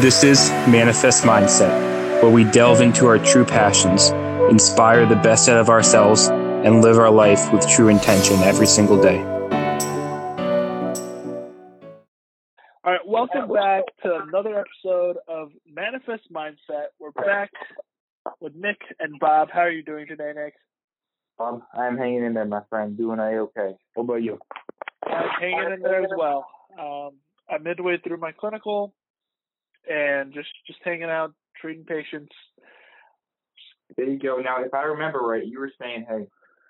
This is Manifest Mindset, where we delve into our true passions, inspire the best out of ourselves, and live our life with true intention every single day. All right, welcome back to another episode of Manifest Mindset. We're back with Nick and Bob. How are you doing today, Nick? Um, I'm hanging in there, my friend. Doing a okay. What about you? I'm hanging in there as well. Um, I'm midway through my clinical, and just just hanging out, treating patients. There you go. Now, if I remember right, you were saying, hey,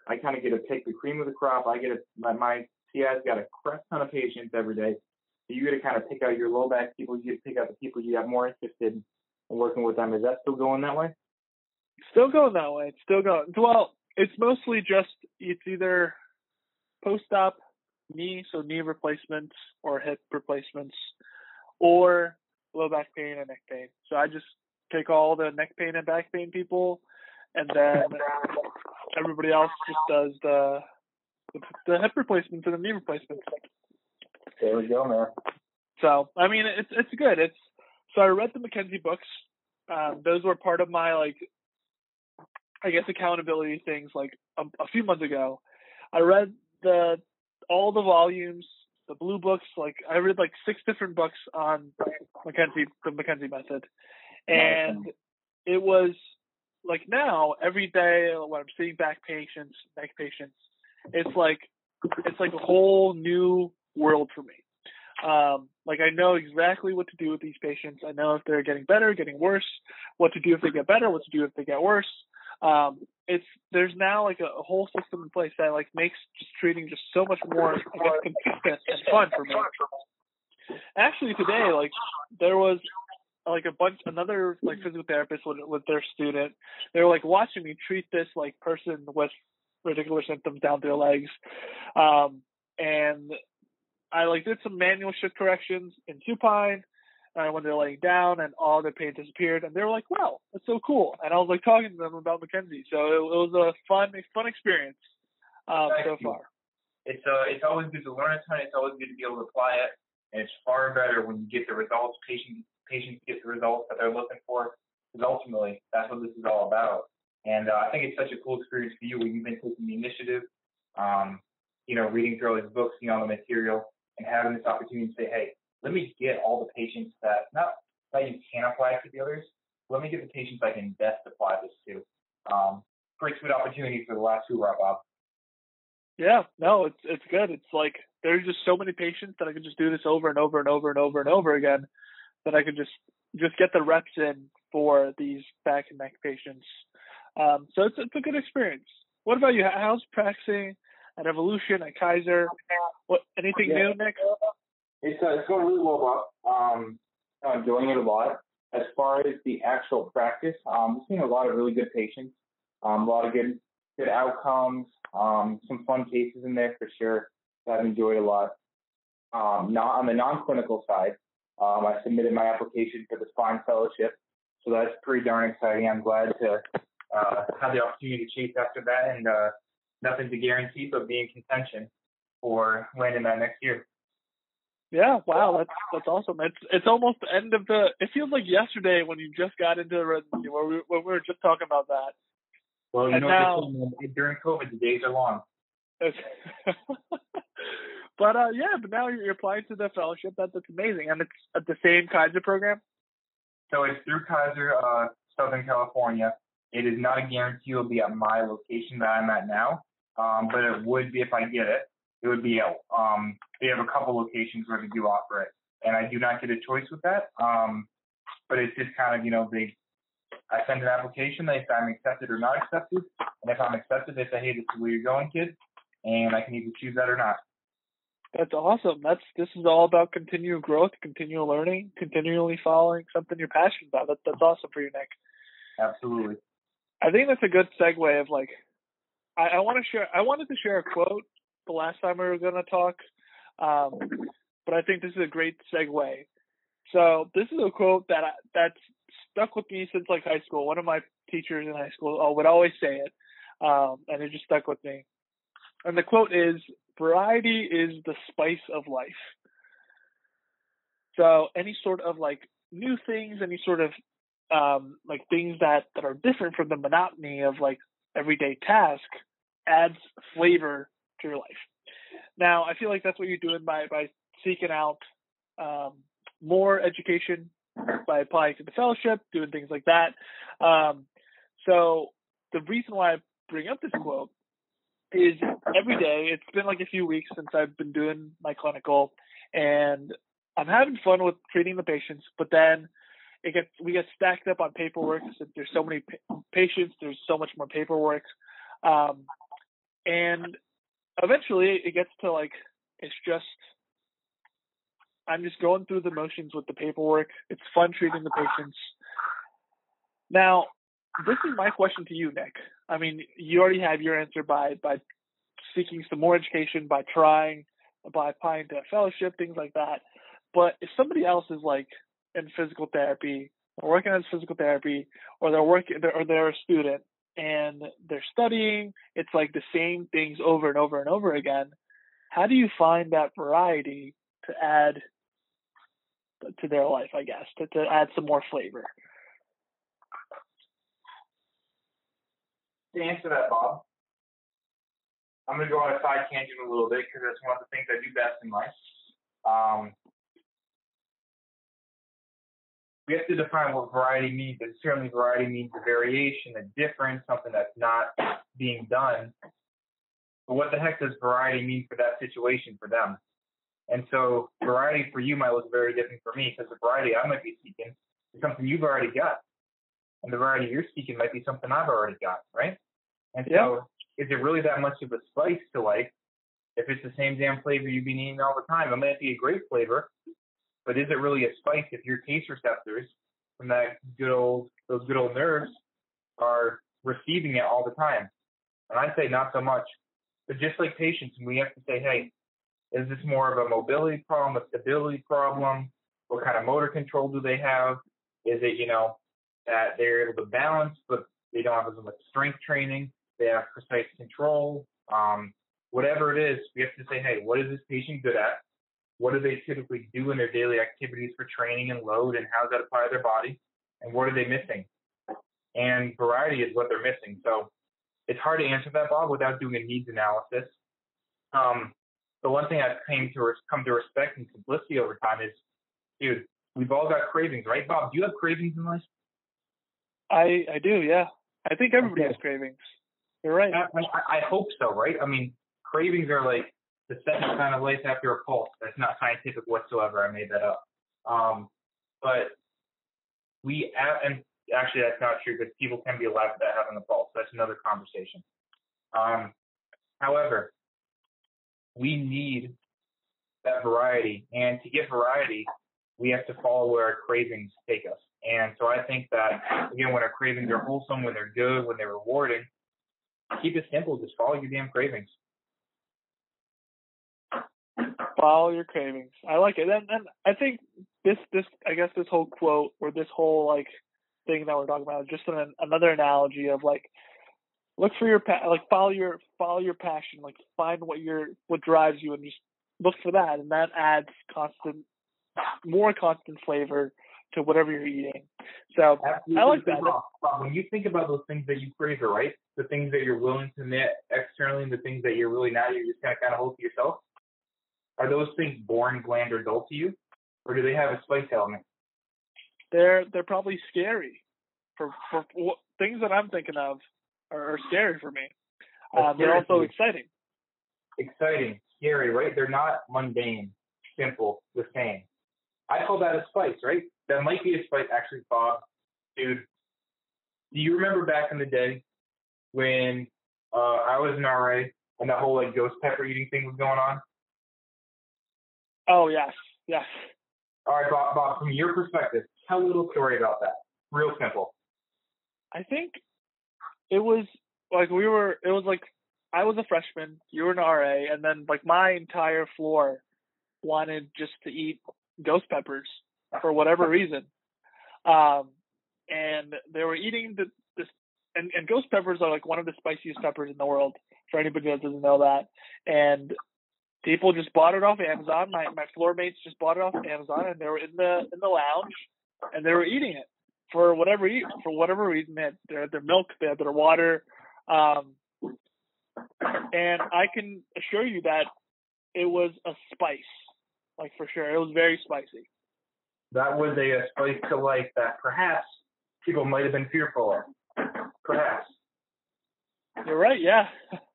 I kind of get to pick the cream of the crop. I get a my, my CI's got a crap ton of patients every day. So you get to kind of pick out your low back people. You get to pick out the people you have more interested in working with them. Is that still going that way? Still going that way. It's still going. Well, it's mostly just it's either post-op knee, so knee replacements or hip replacements, or low back pain and neck pain. So I just take all the neck pain and back pain people, and then everybody else just does the the, the hip replacements and the knee replacements. There we go, man. So I mean, it's it's good. It's so I read the McKenzie books. Um, those were part of my like, I guess accountability things. Like a, a few months ago, I read the all the volumes, the blue books. Like I read like six different books on McKenzie, the McKenzie method, and it was like now every day when I'm seeing back patients, neck patients, it's like it's like a whole new world for me. Um, like I know exactly what to do with these patients. I know if they're getting better, getting worse, what to do if they get better, what to do if they get worse. Um, it's there's now like a, whole system in place that like makes just treating just so much more guess, consistent and fun for me. Actually, today like there was like a bunch another like physical therapist with, with their student. They were like watching me treat this like person with radicular symptoms down their legs, um, and I like did some manual shift corrections in supine uh, when they're laying down, and all their pain disappeared. And they were like, "Wow, that's so cool!" And I was like talking to them about McKenzie, so it, it was a fun, fun experience um, so far. It's uh, it's always good to learn a ton. It's always good to be able to apply it, and it's far better when you get the results. Patients patients get the results that they're looking for. Because ultimately, that's what this is all about. And uh, I think it's such a cool experience for you when you've been taking the initiative, um, you know, reading through all these books, seeing all the material, and having this opportunity to say, hey, let me get all the patients that not that you can apply to the others. Let me get the patients I can best apply this to. Um, pretty sweet opportunity for the last two, Rob Bob. Yeah, no, it's it's good. It's like there's just so many patients that I can just do this over and over and over and over and over again that I could just just get the reps in for these back and neck patients. Um, so it's it's a good experience. What about you? How's practicing at Evolution at Kaiser? What anything Yeah. new, Nick? It's uh, it's going really well, Bob. Um, I'm enjoying it a lot. As far as the actual practice, um, we're seeing a lot of really good patients, um, a lot of good good outcomes, um, some fun cases in there for sure. that I've enjoyed a lot. Um, not on the non-clinical side, um, I submitted my application for the spine fellowship, so that's pretty darn exciting. I'm glad to uh, have the opportunity to chase after that, and uh, nothing's a guarantee, but be in contention for landing that next year. Yeah, wow, that's that's awesome. It's it's almost the end of the. It feels like yesterday when you just got into the residency, where we when we were just talking about that. Well, you And know, now- what they say, during COVID, the days are long. But uh, yeah, but now you're applying to the fellowship. That, that's amazing, and it's at the same Kaiser program. So it's through Kaiser, uh, Southern California. It is not a guarantee it'll be at my location that I'm at now, um, but it would be if I get it. It would be out. um, they have a couple locations where they do offer it, and I do not get a choice with that. Um, but it's just kind of, you know, they, I send an application, they say I'm accepted or not accepted, and if I'm accepted, they say, hey, this is where you're going, kid, and I can either choose that or not. That's awesome. That's this is all about continual growth, continual learning, continually following something you're passionate about. That, that's awesome for you, Nick. Absolutely. I think that's a good segue of like, I, I want to share. I wanted to share a quote the last time we were going to talk, um, but I think this is a great segue. So this is a quote that I, that's stuck with me since like high school. One of my teachers in high school uh, would always say it, um, and it just stuck with me. And the quote is, "Variety is the spice of life." So any sort of like new things, any sort of um, like things that that are different from the monotony of like everyday task adds flavor to your life. Now, I feel like that's what you're doing by by seeking out um, more education by applying to the fellowship, doing things like that. Um, so the reason why I bring up this quote is every day. It's been like a few weeks since I've been doing my clinical, and I'm having fun with treating the patients. But then it gets we get stacked up on paperwork. There's so many pa- patients. There's so much more paperwork, um, and eventually it gets to like it's just I'm just going through the motions with the paperwork. It's fun treating the patients. Now, this is my question to you, Nick. I mean, you already have your answer by by seeking some more education, by trying, by applying to a fellowship, things like that. But if somebody else is like in physical therapy, or working as physical therapy, or they're working, or they're a student and they're studying, it's like the same things over and over and over again. How do you find that variety to add to their life, I guess, to, to add some more flavor? To answer that, Bob, I'm going to go on a side tangent a little bit because that's one of the things I do best in life. Um, we have to define what variety means, and certainly variety means a variation, a difference, something that's not being done. But what the heck does variety mean for that situation for them? And so variety for you might look very different for me because the variety I might be seeking is something you've already got. And the variety you're seeking might be something I've already got, right? And Yeah. so is it really that much of a spice to like if it's the same damn flavor you've been eating all the time? It might be a great flavor, but is it really a spice if your taste receptors from that good old those good old nerves are receiving it all the time? And I'd say not so much. But just like patients, we have to say, hey, is this more of a mobility problem, a stability problem? What kind of motor control do they have? Is it, you know, that they're able to balance, but they don't have as much strength training? They have precise control. Um, whatever it is, we have to say, hey, what is this patient good at? What do they typically do in their daily activities for training and load, and how does that apply to their body? And what are they missing? And variety is what they're missing. So it's hard to answer that, Bob, without doing a needs analysis. Um, the one thing I've came to res- come to respect and simplicity over time is, dude, we've all got cravings, right, Bob? Do you have cravings in life? I I do, yeah. I think everybody Okay. has cravings. You're right. I, I, I hope so, right? I mean, cravings are like the second sign of life after a pulse. That's not scientific whatsoever. I made that up. Um, but we and actually that's not true because people can be alive without having a pulse. That's another conversation. Um, however, we need that variety, and to get variety, we have to follow where our cravings take us. And so I think that again, when our cravings are wholesome, when they're good, when they're rewarding, keep it simple. Just follow your damn cravings. Follow your cravings. I like it. And and I think this this I guess this whole quote or this whole like thing that we're talking about is just an, another analogy of like look for your pa- like follow your follow your passion like find what your what drives you and just look for that and that adds constant more constant flavor to whatever you're eating so Absolutely. I like that. Bob, when you think about those things that you crave, right? The things that you're willing to admit externally and the things that you're really not, you're just gonna kind of hold to yourself. Are those things born bland, or dull to you, or do they have a spice element? they're they're probably scary for for what, things that I'm thinking of are, are scary for me um, they're also exciting Exciting, scary, right? They're not mundane, simple, the same. I call that a spice, right? That might be a spice. Actually, Bob, dude, do you remember back in the day when uh, I was an RA and that whole like ghost pepper eating thing was going on? Oh yes yes All right, Bob, Bob, from your perspective, tell a little story about that. Real simple. I think it was like we were. It was like I was a freshman, you were an RA, and then like my entire floor wanted just to eat ghost peppers for whatever reason. Um, and they were eating the this and, and ghost peppers are like one of the spiciest peppers in the world. For anybody that doesn't know that, and people just bought it off Amazon. My my floor mates just bought it off Amazon, and they were in the in the lounge, and they were eating it for whatever for whatever reason. They had their, their milk, they had their water, um, and I can assure you that it was a spice, like for sure. It was very spicy. That was a, a spice to life that perhaps people might have been fearful of. Perhaps. You're right. Yeah.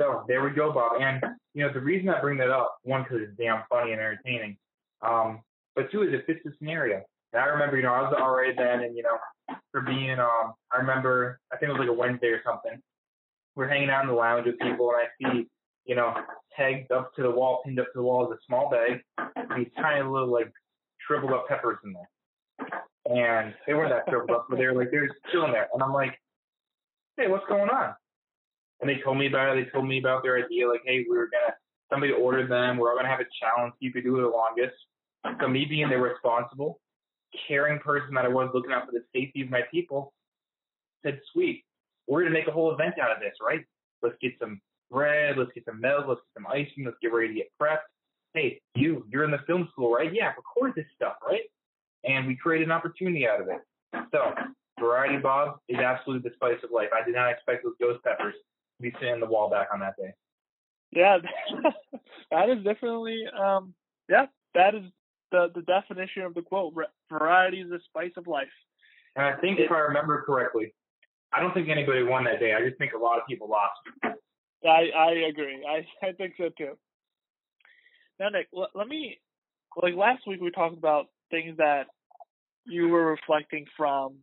So there we go, Bob. And you know the reason I bring that up, one, because it's damn funny and entertaining, um, but two, is it fits the scenario. And I remember, you know, I was already then, and you know, for being, um, I remember, I think it was like a Wednesday or something. We're hanging out in the lounge with people, and I see, you know, tagged up to the wall, pinned up to the wall is a small bag, these tiny little like shriveled up peppers in there. And they weren't that shriveled up, but they were like they're still in there. And I'm like, hey, what's going on? And they told me about it. They told me about their idea, like, hey, we were gonna somebody ordered them. We're all gonna have a challenge. You could do it the longest. So me being the responsible, caring person that I was, looking out for the safety of my people, said, sweet, we're gonna make a whole event out of this, right? Let's get some bread. Let's get some milk. Let's get some icing. Let's get ready to get prepped. Hey, you, you're in the film school, right? Yeah, record this stuff, right? And we created an opportunity out of it. So, Variety Bob is absolutely the spice of life. I did not expect those ghost peppers be sitting the wall back on that day. Yeah, that is definitely um yeah, that is the the definition of the quote. Variety is the spice of life. And I think it, if I remember correctly, I don't think anybody won that day. I just think a lot of people lost. I I agree. I I think so too. Now, Nick, let, let me like last week we talked about things that you were reflecting from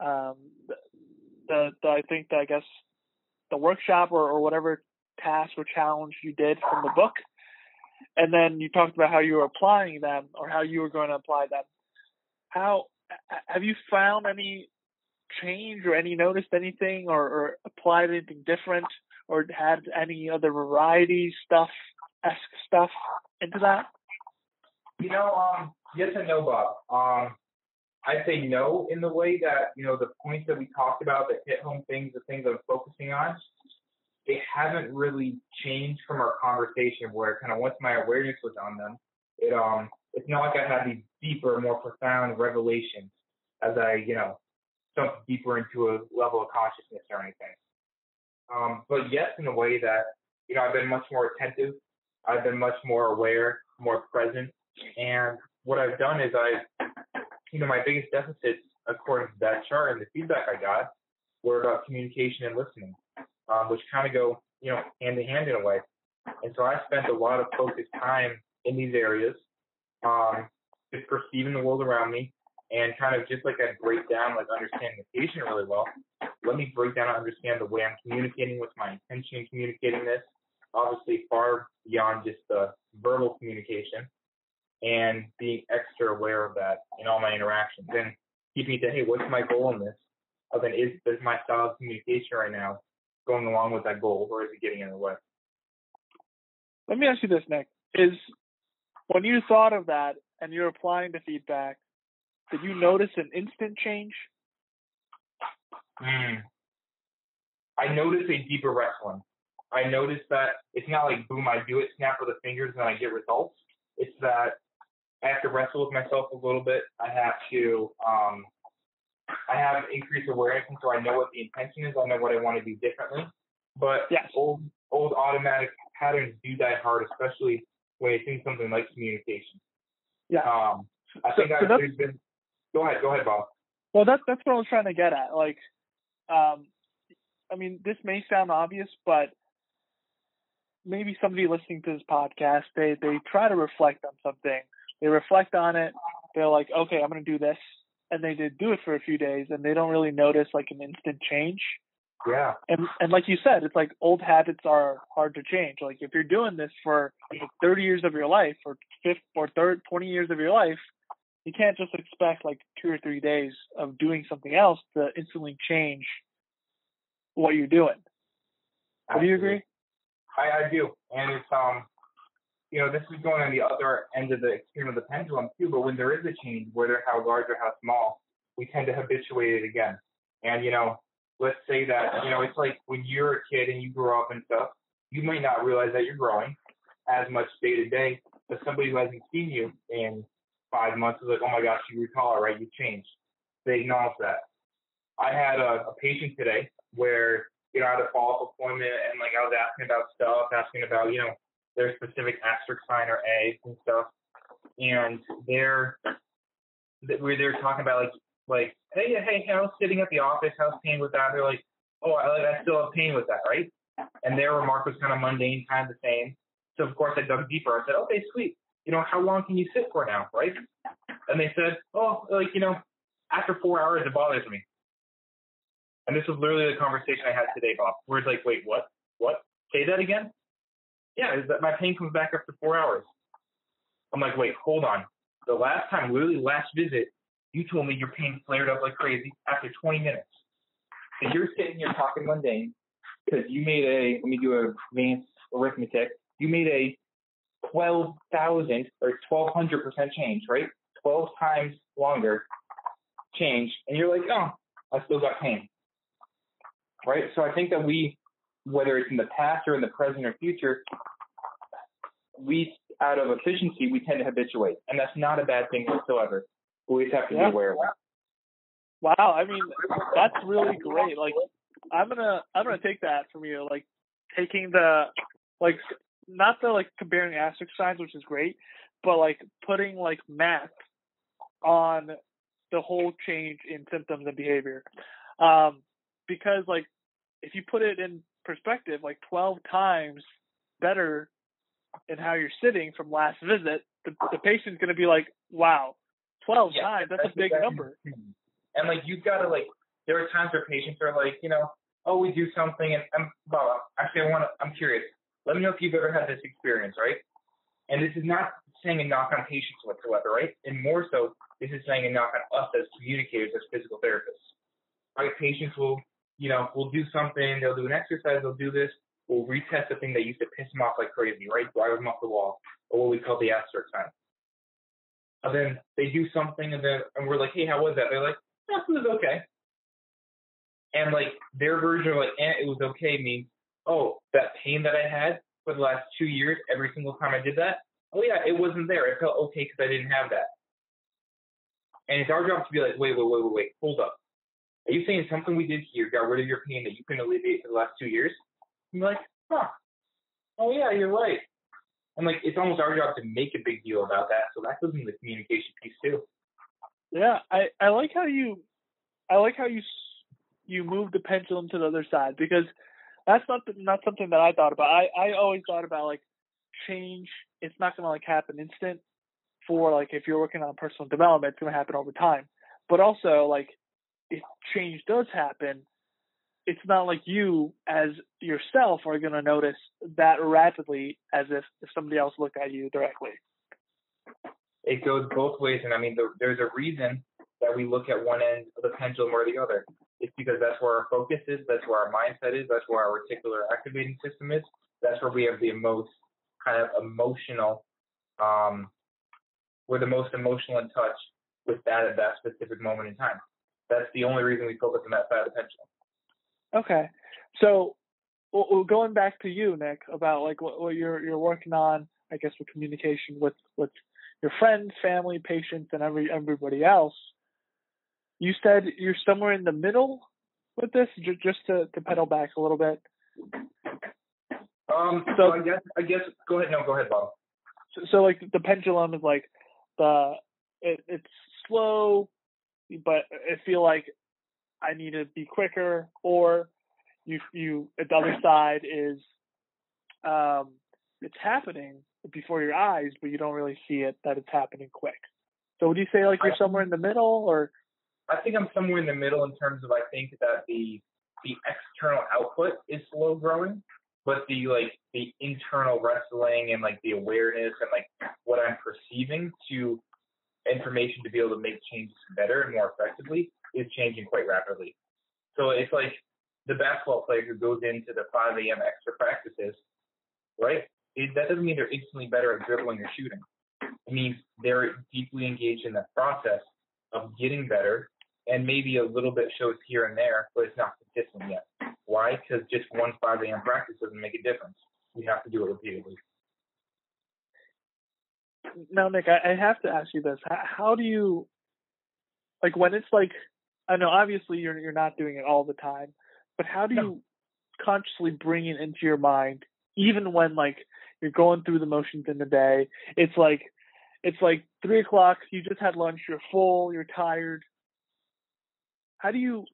um the, the, the I think the, I guess the workshop or, or whatever task or challenge you did from the book. And then you talked about how you were applying them or how you were going to apply them. How have you found any change or any noticed anything or, or applied anything different or had any other variety stuff esque stuff into that? You know, um, yes and no, Bob. Um, I'd say no in the way that, you know, the points that we talked about that hit home things, the things I'm focusing on, they haven't really changed from our conversation where kind of once my awareness was on them, it um it's not like I had these deeper, more profound revelations as I, you know, jumped deeper into a level of consciousness or anything. Um, but yes, in a way that, you know, I've been much more attentive. I've been much more aware, more present. And what I've done is I've you know, my biggest deficits, according to that chart and the feedback I got, were about communication and listening, um, which kind of go, you know, hand in hand in a way. And so I spent a lot of focused time in these areas, um, just perceiving the world around me and kind of just like I break down, like understanding the patient really well. Let me break down and understand the way I'm communicating, what's my intention in communicating this. Obviously, far beyond just the verbal communication and being extra aware of that in all my interactions and keeping to, hey, what's my goal in this? And then is, is my style of communication right now going along with that goal or is it getting in the way? Let me ask you this, Nick. Is when you thought of that and you're applying the feedback, did you notice an instant change? Mm. I noticed a deeper wrestling. I noticed that it's not like boom, I do it, snap of the fingers, and I get results. It's that I have to wrestle with myself a little bit. I have to um, I have increased awareness, and so I know what the intention is. I know what I want to do differently. But yes. old old automatic patterns do die hard, especially when it's in something like communication. Yeah. Um, I so, think so I've been. Go ahead. Go ahead, Bob. Well, that's that's what I was trying to get at. Like, um, I mean, this may sound obvious, but maybe somebody listening to this podcast, they they try to reflect on something they reflect on it. They're like, okay, I'm going to do this. And they did do it for a few days and they don't really notice like an instant change. Yeah. And and like you said, it's like old habits are hard to change. Like if you're doing this for 30 years of your life or fifth or third 20 years of your life, you can't just expect like two or three days of doing something else to instantly change what you're doing. Do you agree? I, I do, and it's um you know, this is going on the other end of the extreme of the pendulum too. But when there is a change, whether how large or how small, we tend to habituate it again. And you know, let's say that you know, it's like when you're a kid and you grow up and stuff, you might not realize that you're growing. as much day to day. But somebody who hasn't seen you in five months is like, oh my gosh, you grew taller, right? You changed. They acknowledge that. I had a, a patient today where you know I had a follow up appointment and like I was asking about stuff, asking about you know their specific asterisk sign or A and stuff, and they're where they're talking about like like hey hey was sitting at the office, how's pain with that? They're like oh I I still have pain with that, right? And their remark was kind of mundane, kind of the same. So of course I dug deeper. I said okay sweet, you know how long can you sit for now, right? And they said oh like you know after four hours it bothers me. And this was literally the conversation I had today, Bob. Where it's like, wait, what? What? Say that again? Yeah, is that my pain comes back after four hours. I'm like, wait, hold on. The last time, literally last visit, you told me your pain flared up like crazy after 20 minutes. So you're sitting here talking mundane because you made a, let me do a advanced arithmetic, you made a 12,000 or 1,200% change, right? 12 times longer change. And you're like, oh, I still got pain right? So I think that we, whether it's in the past or in the present or future, we, out of efficiency, we tend to habituate, and that's not a bad thing whatsoever. We just have to yeah. be aware of that. Wow, I mean, that's really great. Like, I'm gonna, I'm gonna take that from you. Like, taking the, like, not the like comparing asterisk signs, which is great, but like putting like math on the whole change in symptoms and behavior. Um, because like if you put it in perspective, like 12 times better in how you're sitting from last visit, the, the patient's going to be like, wow, 12 yeah, times, that's, that's a big number. Hmm, and like, you've got to like, there are times where patients are like, you know, oh, we do something and, blah, actually, I want to, I'm curious. Let me know if you've ever had this experience, right? And this is not saying a knock on patients whatsoever, right? And more so, this is saying a knock on us as communicators, as physical therapists. Right? Patients will you know, we'll do something, they'll do an exercise, they'll do this, we'll retest the thing that used to piss them off like crazy, right? Drive them off the wall, or what we call the asterisk sign. And then they do something, and then and we're like, hey, how was that? They're like, yeah, it was okay. And like their version of like, eh, it was okay means, oh, that pain that I had for the last two years, every single time I did that, oh yeah, it wasn't there. It felt okay because I didn't have that. And it's our job to be like, wait, wait, wait, wait, wait, hold up. Are you saying something we did here got rid of your pain that you couldn't alleviate for the last two years? I'm like, huh. Oh yeah, you're right. I'm like, it's almost our job to make a big deal about that. So that goes in the communication piece too. Yeah, I I like how you, I like how you you move the pendulum to the other side because that's not not something that I thought about. I I always thought about like change. It's not gonna like happen instant. For like if you're working on personal development, it's gonna happen over time. But also like if change does happen, it's not like you as yourself are going to notice that rapidly as if, if somebody else looked at you directly. It goes both ways, and I mean, the, there's a reason that we look at one end of the pendulum or the other. It's because that's where our focus is, that's where our mindset is, that's where our reticular activating system is. That's where we have the most kind of emotional, um, we're the most emotional in touch with that at that specific moment in time that's the only reason we focus on that side of the pendulum. Okay, so well, going back to you, Nick, about like what, what you're you're working on, I guess with communication with with your friends, family, patients, and every everybody else. You said you're somewhere in the middle with this, just to to pedal back a little bit. Um. So, so I guess I guess go ahead. No, go ahead, Bob. So, so like the pendulum is like the it, it's slow but I feel like I need to be quicker, or you you the other side is um, it's happening before your eyes, but you don't really see it that it's happening quick. So would you say like you're somewhere in the middle, or? I think I'm somewhere in the middle in terms of I think that the the external output is slow growing, but the like the internal wrestling and like the awareness and like what I'm perceiving to information to be able to make changes better and more effectively is changing quite rapidly. So it's like the basketball player who goes into the 5 a.m. extra practices, right? It, that doesn't mean they're instantly better at dribbling or shooting. It means they're deeply engaged in the process of getting better, and maybe a little bit shows here and there, but it's not consistent yet. Why? Because just one 5 a.m. practice doesn't make a difference. We have to do it repeatedly. Now, Nick, I, I have to ask you this: how, how do you, like, when it's like, I know obviously you're you're not doing it all the time, but how do No. you consciously bring it into your mind, even when like you're going through the motions in the day? It's like, it's like three o'clock. You just had lunch. You're full. You're tired. How do you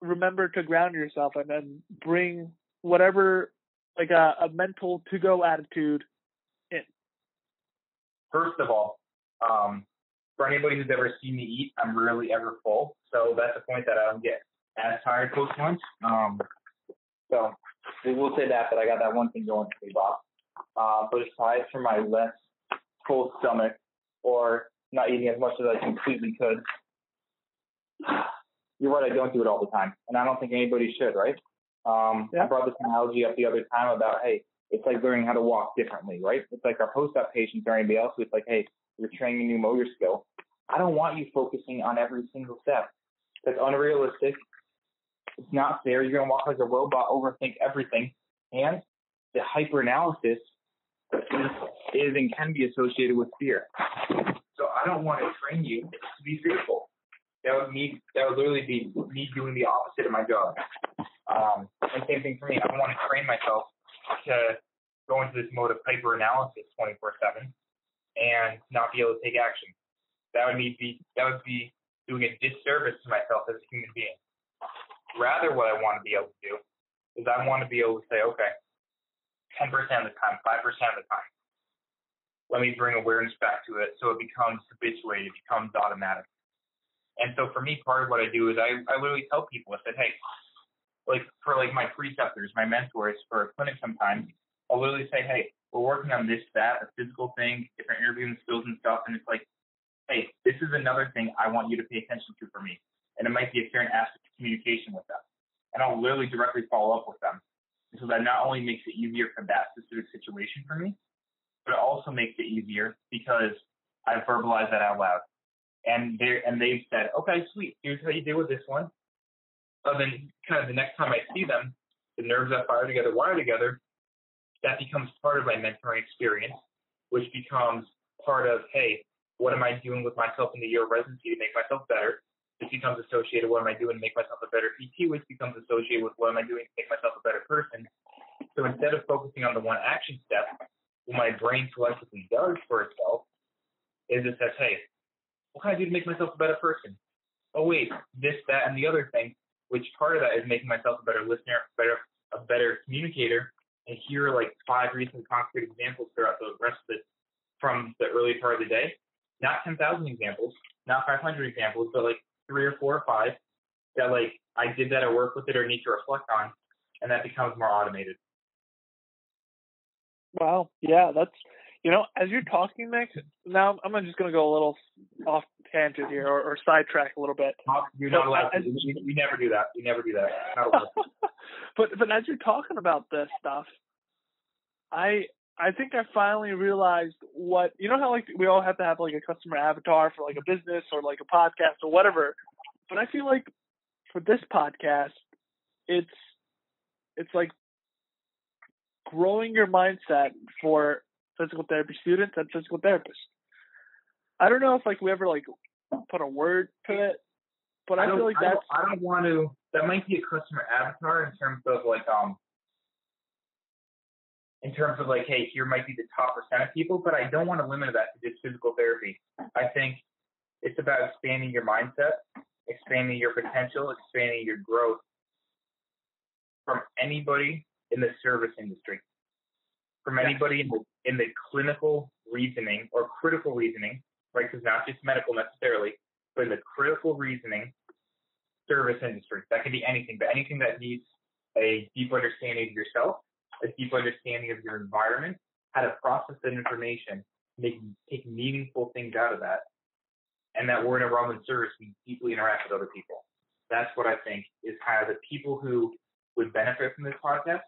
remember to ground yourself and then bring whatever like a, a mental to go attitude First of all, um, for anybody who's ever seen me eat, I'm rarely ever full. So that's a point that I don't get as tired post lunch. Um, so we will say that, that I got that one thing going for me, Bob. Uh, but aside from my less full stomach or not eating as much as I completely could, you're right, I don't do it all the time. And I don't think anybody should, right? Um, Yeah. I brought this analogy up the other time about, hey, it's like learning how to walk differently, right? It's like our post-op patients or anybody else who's like, hey, you're training a new motor skill. I don't want you focusing on every single step. That's unrealistic. It's not fair. You're gonna walk like a robot, overthink everything, and the hyperanalysis is, is and can be associated with fear. So I don't want to train you to be fearful. That would me. That would literally be me doing the opposite of my job. Um, and same thing for me. I don't want to train myself to go into this mode of hyper analysis 24/7 and not be able to take action. That would be that would be doing a disservice to myself as a human being. Rather, what I want to be able to do is I want to be able to say, okay, 10% of the time, 5% of the time, let me bring awareness back to it so it becomes habituated, it becomes automatic. And so for me, part of what I do is I, I literally tell people, I said, hey, like for like my preceptors, my mentors for a clinic sometimes, I'll literally say, hey, we're working on this, that, a physical thing, different interviewing skills and stuff. And it's like, hey, this is another thing I want you to pay attention to for me. And it might be a certain aspect of communication with them. And I'll literally directly follow up with them. So that not only makes it easier for that specific situation for me, but it also makes it easier because I've verbalized that out loud. And they and they've said, okay, sweet, here's how you deal with this one. So then kind of the next time I see them, the nerves that fire together wire together, that becomes part of my mentoring experience, which becomes part of, hey, what am I doing with myself in the year of residency to make myself better? This becomes associated with what am I doing to make myself a better PT, which becomes associated with what am I doing to make myself a better person. So instead of focusing on the one action step, what my brain collectively does for itself is it says, hey, what can I do to make myself a better person? Oh wait, this, that, and the other thing, which part of that is making myself a better listener, better a better communicator, and here are like five recent concrete examples throughout the rest of it from the early part of the day. Not 10,000 examples, not 500 examples, but like three or four or five that like I did that or work with it or need to reflect on, and that becomes more automated. Wow. Yeah, that's you know, as you're talking, Nick. Now I'm just gonna go a little off tangent here or, or sidetrack a little bit. You're not allowed. To, we, we never do that. We never do that. But but as you're talking about this stuff, I I think I finally realized what you know how like we all have to have like a customer avatar for like a business or like a podcast or whatever. But I feel like for this podcast, it's it's like growing your mindset for physical therapy students and physical therapists. I don't know if like we ever like put a word to it, but I, don't, feel like I don't- I don't want to. That might be a customer avatar in terms of like um. In terms of like, hey, here might be the top percent of people, but I don't want to limit that to just physical therapy. I think it's about expanding your mindset, expanding your potential, expanding your growth from anybody in the service industry, from anybody in the, in the clinical reasoning or critical reasoning, right? Because not just medical necessarily, but the critical reasoning service industry. That could be anything, but anything that needs a deep understanding of yourself, a deep understanding of your environment, how to process that information, make take meaningful things out of that, and that we're in a realm of service we deeply interact with other people. That's what I think is kind of the people who would benefit from this podcast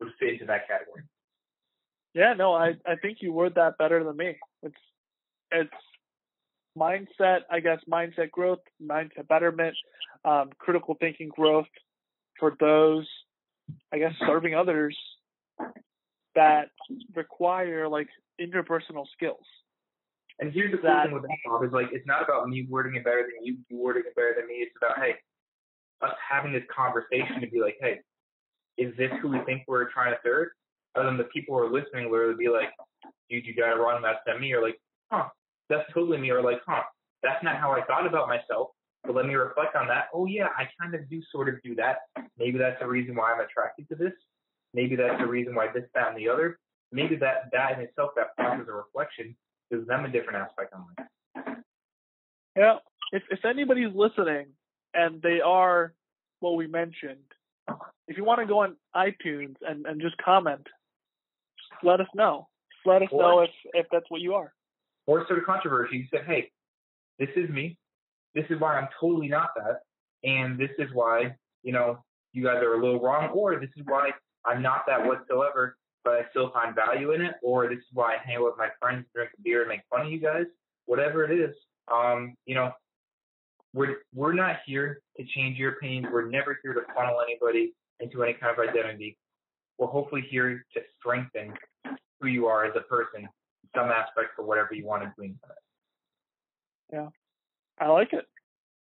would fit into that category. Yeah, no, I I think you word that better than me. It's it's mindset, I guess, mindset growth, mindset betterment, um, critical thinking growth for those, I guess, serving others that require like interpersonal skills. And here's the cool That- thing with that, Bob, is like it's not about me wording it better than you, you wording it better than me. It's about hey, us having this conversation to be like, hey, is this who we think we're trying to serve? Other than the people who are listening, literally be like, dude, you got it wrong. That's not me. Or like, huh, that's totally me. Or like, huh, that's not how I thought about myself. But let me reflect on that. Oh yeah, I kind of do sort of do that. Maybe that's the reason why I'm attracted to this. Maybe that's the reason why this, that, and the other. Maybe that that in itself, that process of reflection, gives them a different aspect on life. Yeah. If if anybody's listening and they are what we mentioned, if you want to go on iTunes and, and just comment, let us know. Let us know if, if that's what you are. Or sort of controversy. You said, hey, this is me. This is why I'm totally not that. And this is why, you know, you guys are a little wrong. Or this is why I'm not that whatsoever, but I still find value in it. Or this is why I hang out with my friends, drink a beer, and make fun of you guys. Whatever it is, um, you know, we're we're not here to change your opinions. We're never here to funnel anybody into any kind of identity. We're hopefully here to strengthen who you are as a person, some aspect for whatever you want to glean from it. Yeah, I like it.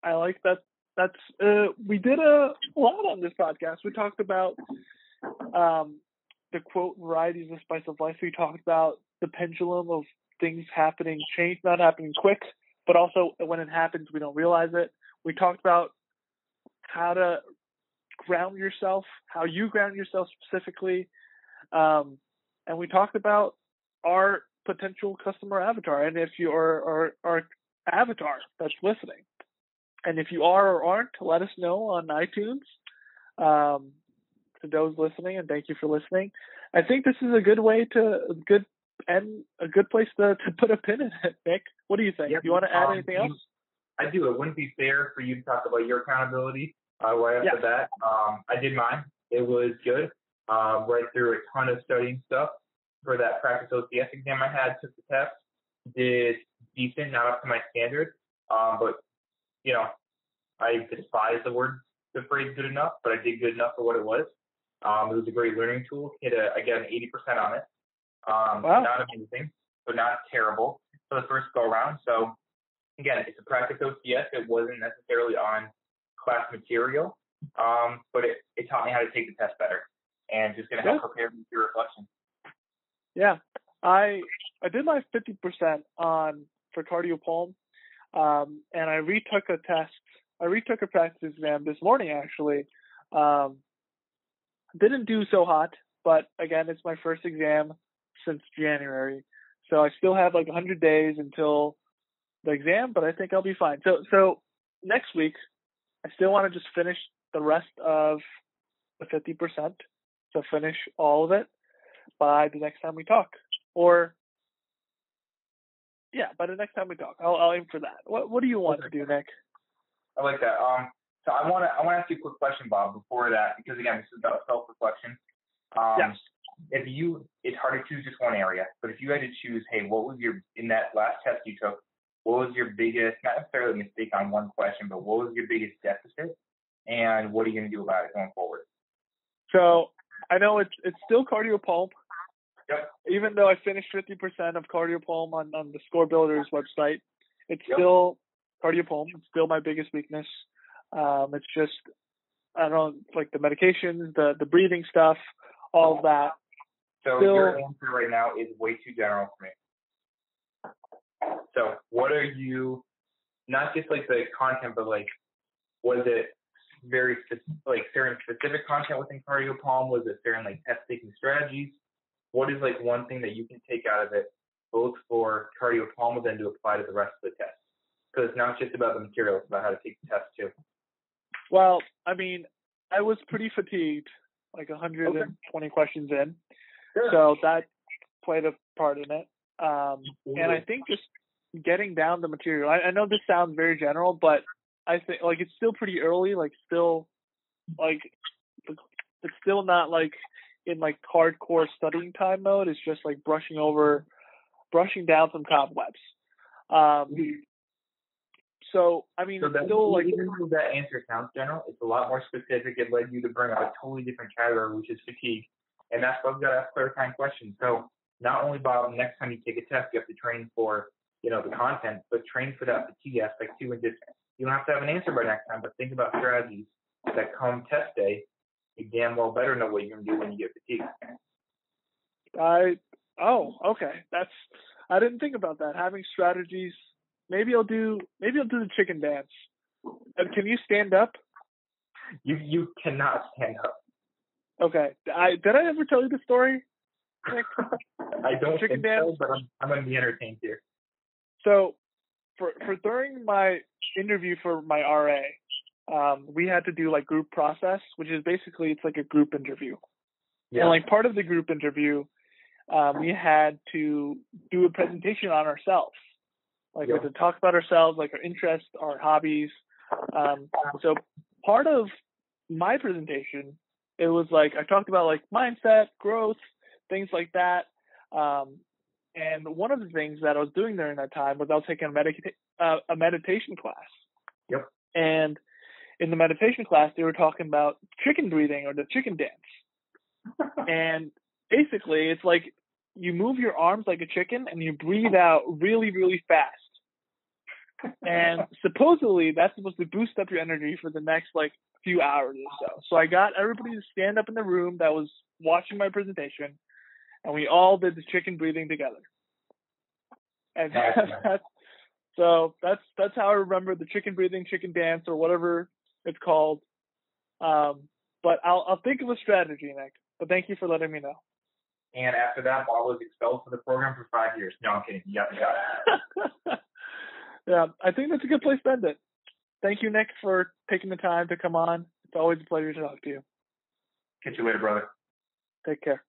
I like that. That's uh, we did a lot on this podcast. We talked about um, the quote varieties of spice of life. We talked about the pendulum of things happening, change not happening quick, but also when it happens, we don't realize it. We talked about how to ground yourself, how you ground yourself specifically, um, and we talked about our potential customer avatar, and if you are our avatar that's listening. And if you are or aren't, let us know on iTunes. Um, to those listening, and thank you for listening. I think this is a good way to a good and a good place to, to put a pin in it. Nick, what do you think? Yep. Do you want to add Um, anything else? I do. It wouldn't be fair for you to talk about your accountability uh, right after Yeah. the bat. Um, I did mine. It was good. Um, read through a ton of studying stuff for that practice OCS exam I had. Took the test. Did decent, not up to my standard. Um, but you know, I despise the word, the phrase "good enough," but I did good enough for what it was. Um, it was a great learning tool. Hit a, I got an 80% on it. Um, Wow. Not amazing, but not terrible for the first go around. So again, it's a practice OCS. It wasn't necessarily on class material, um, but it, it taught me how to take the test better and just going to help prepare me for reflection. Yeah, I I did my fifty percent on for cardio pulm, um, and I retook a test. I retook a practice exam this morning actually. Um, didn't do so hot, but again, it's my first exam since January, so I still have like 100 days until the exam, but I think I'll be fine. So so next week, I still want to just finish the rest of the 50%. So finish all of it by the next time we talk, or yeah, by the next time we talk, I'll, I'll aim for that. What What do you want to do, Nick? I like that. Um, so I want to I want to ask you a quick question, Bob, before that, because again, this is about self reflection. Um, Yes. If you, it's hard to choose just one area, but if you had to choose, hey, what was your in that last test you took? What was your biggest, not necessarily mistake on one question, but what was your biggest deficit, and what are you going to do about it going forward? So I know it's it's still cardio pulm. Yep. Even though I finished 50% of cardio pulm on, on the Scorebuilders website, it's Yep. still cardio pulm. It's still my biggest weakness. Um, it's just I don't know, like the medications, the the breathing stuff, all of that. So Still- your answer right now is way too general for me. So what are you, not just like the content, but like, was it very spec- like certain specific content within Cardio Pulm? Was it certain like test taking strategies? What is like one thing that you can take out of it, both for Cardio Pulm, and then to apply to the rest of the test? Because it's not just about the material; it's about how to take the test too. Well, I mean, I was pretty fatigued, like 120 questions in, so that played a part in it. Um, and I think just getting down the material. I, I know this sounds very general, but I think like it's still pretty early. Like still, like it's still not like in like hardcore studying time mode. It's just like brushing over, brushing down some cobwebs. Um, so I mean, So that, still like even though that answer sounds general, it's a lot more specific. It led you to bring up a totally different category, which is fatigue. And that's why we've got to ask clarifying questions. So not only, Bob, next time you take a test, you have to train for you know, the content, but train for that fatigue aspect too. And just you don't have to have an answer by next time, but think about strategies that come test day. You damn well better know what you're gonna do when you get fatigued. I oh okay. That's I didn't think about that. Having strategies. Maybe I'll do maybe I'll do the chicken dance. And can you stand up? You you cannot stand up. Okay. I did I ever tell you the story? Nick? I don't Chicken think dance? so, but I'm I'm gonna be entertained here. So for for during my interview for my RA, um, we had to do like group process, which is basically it's like a group interview. Yeah. And like part of the group interview, um, we had to do a presentation on ourselves. Like we had to talk about ourselves, like our interests, our hobbies. Um, so part of my presentation, it was like I talked about like mindset, growth, things like that. Um, and one of the things that I was doing during that time was I was taking a, medita- uh, a meditation class. Yep. And in the meditation class, they were talking about chicken breathing or the chicken dance. and basically, it's like you move your arms like a chicken and you breathe out really, really fast. And supposedly, that's supposed to boost up your energy for the next like few hours or so. So I got everybody to stand up in the room that was watching my presentation, and we all did the chicken breathing together. And that's, that's so that's that's how I remember the chicken breathing, chicken dance, or whatever it's called. Um, but I'll I'll think of a strategy, Nick. But thank you for letting me know. and after that, Bob was expelled from the program for five years. No, I'm kidding. Got it. yeah, I think that's a good place to end it. Thank you, Nick, for taking the time to come on. It's always a pleasure to talk to you. Catch you later, brother. Take care.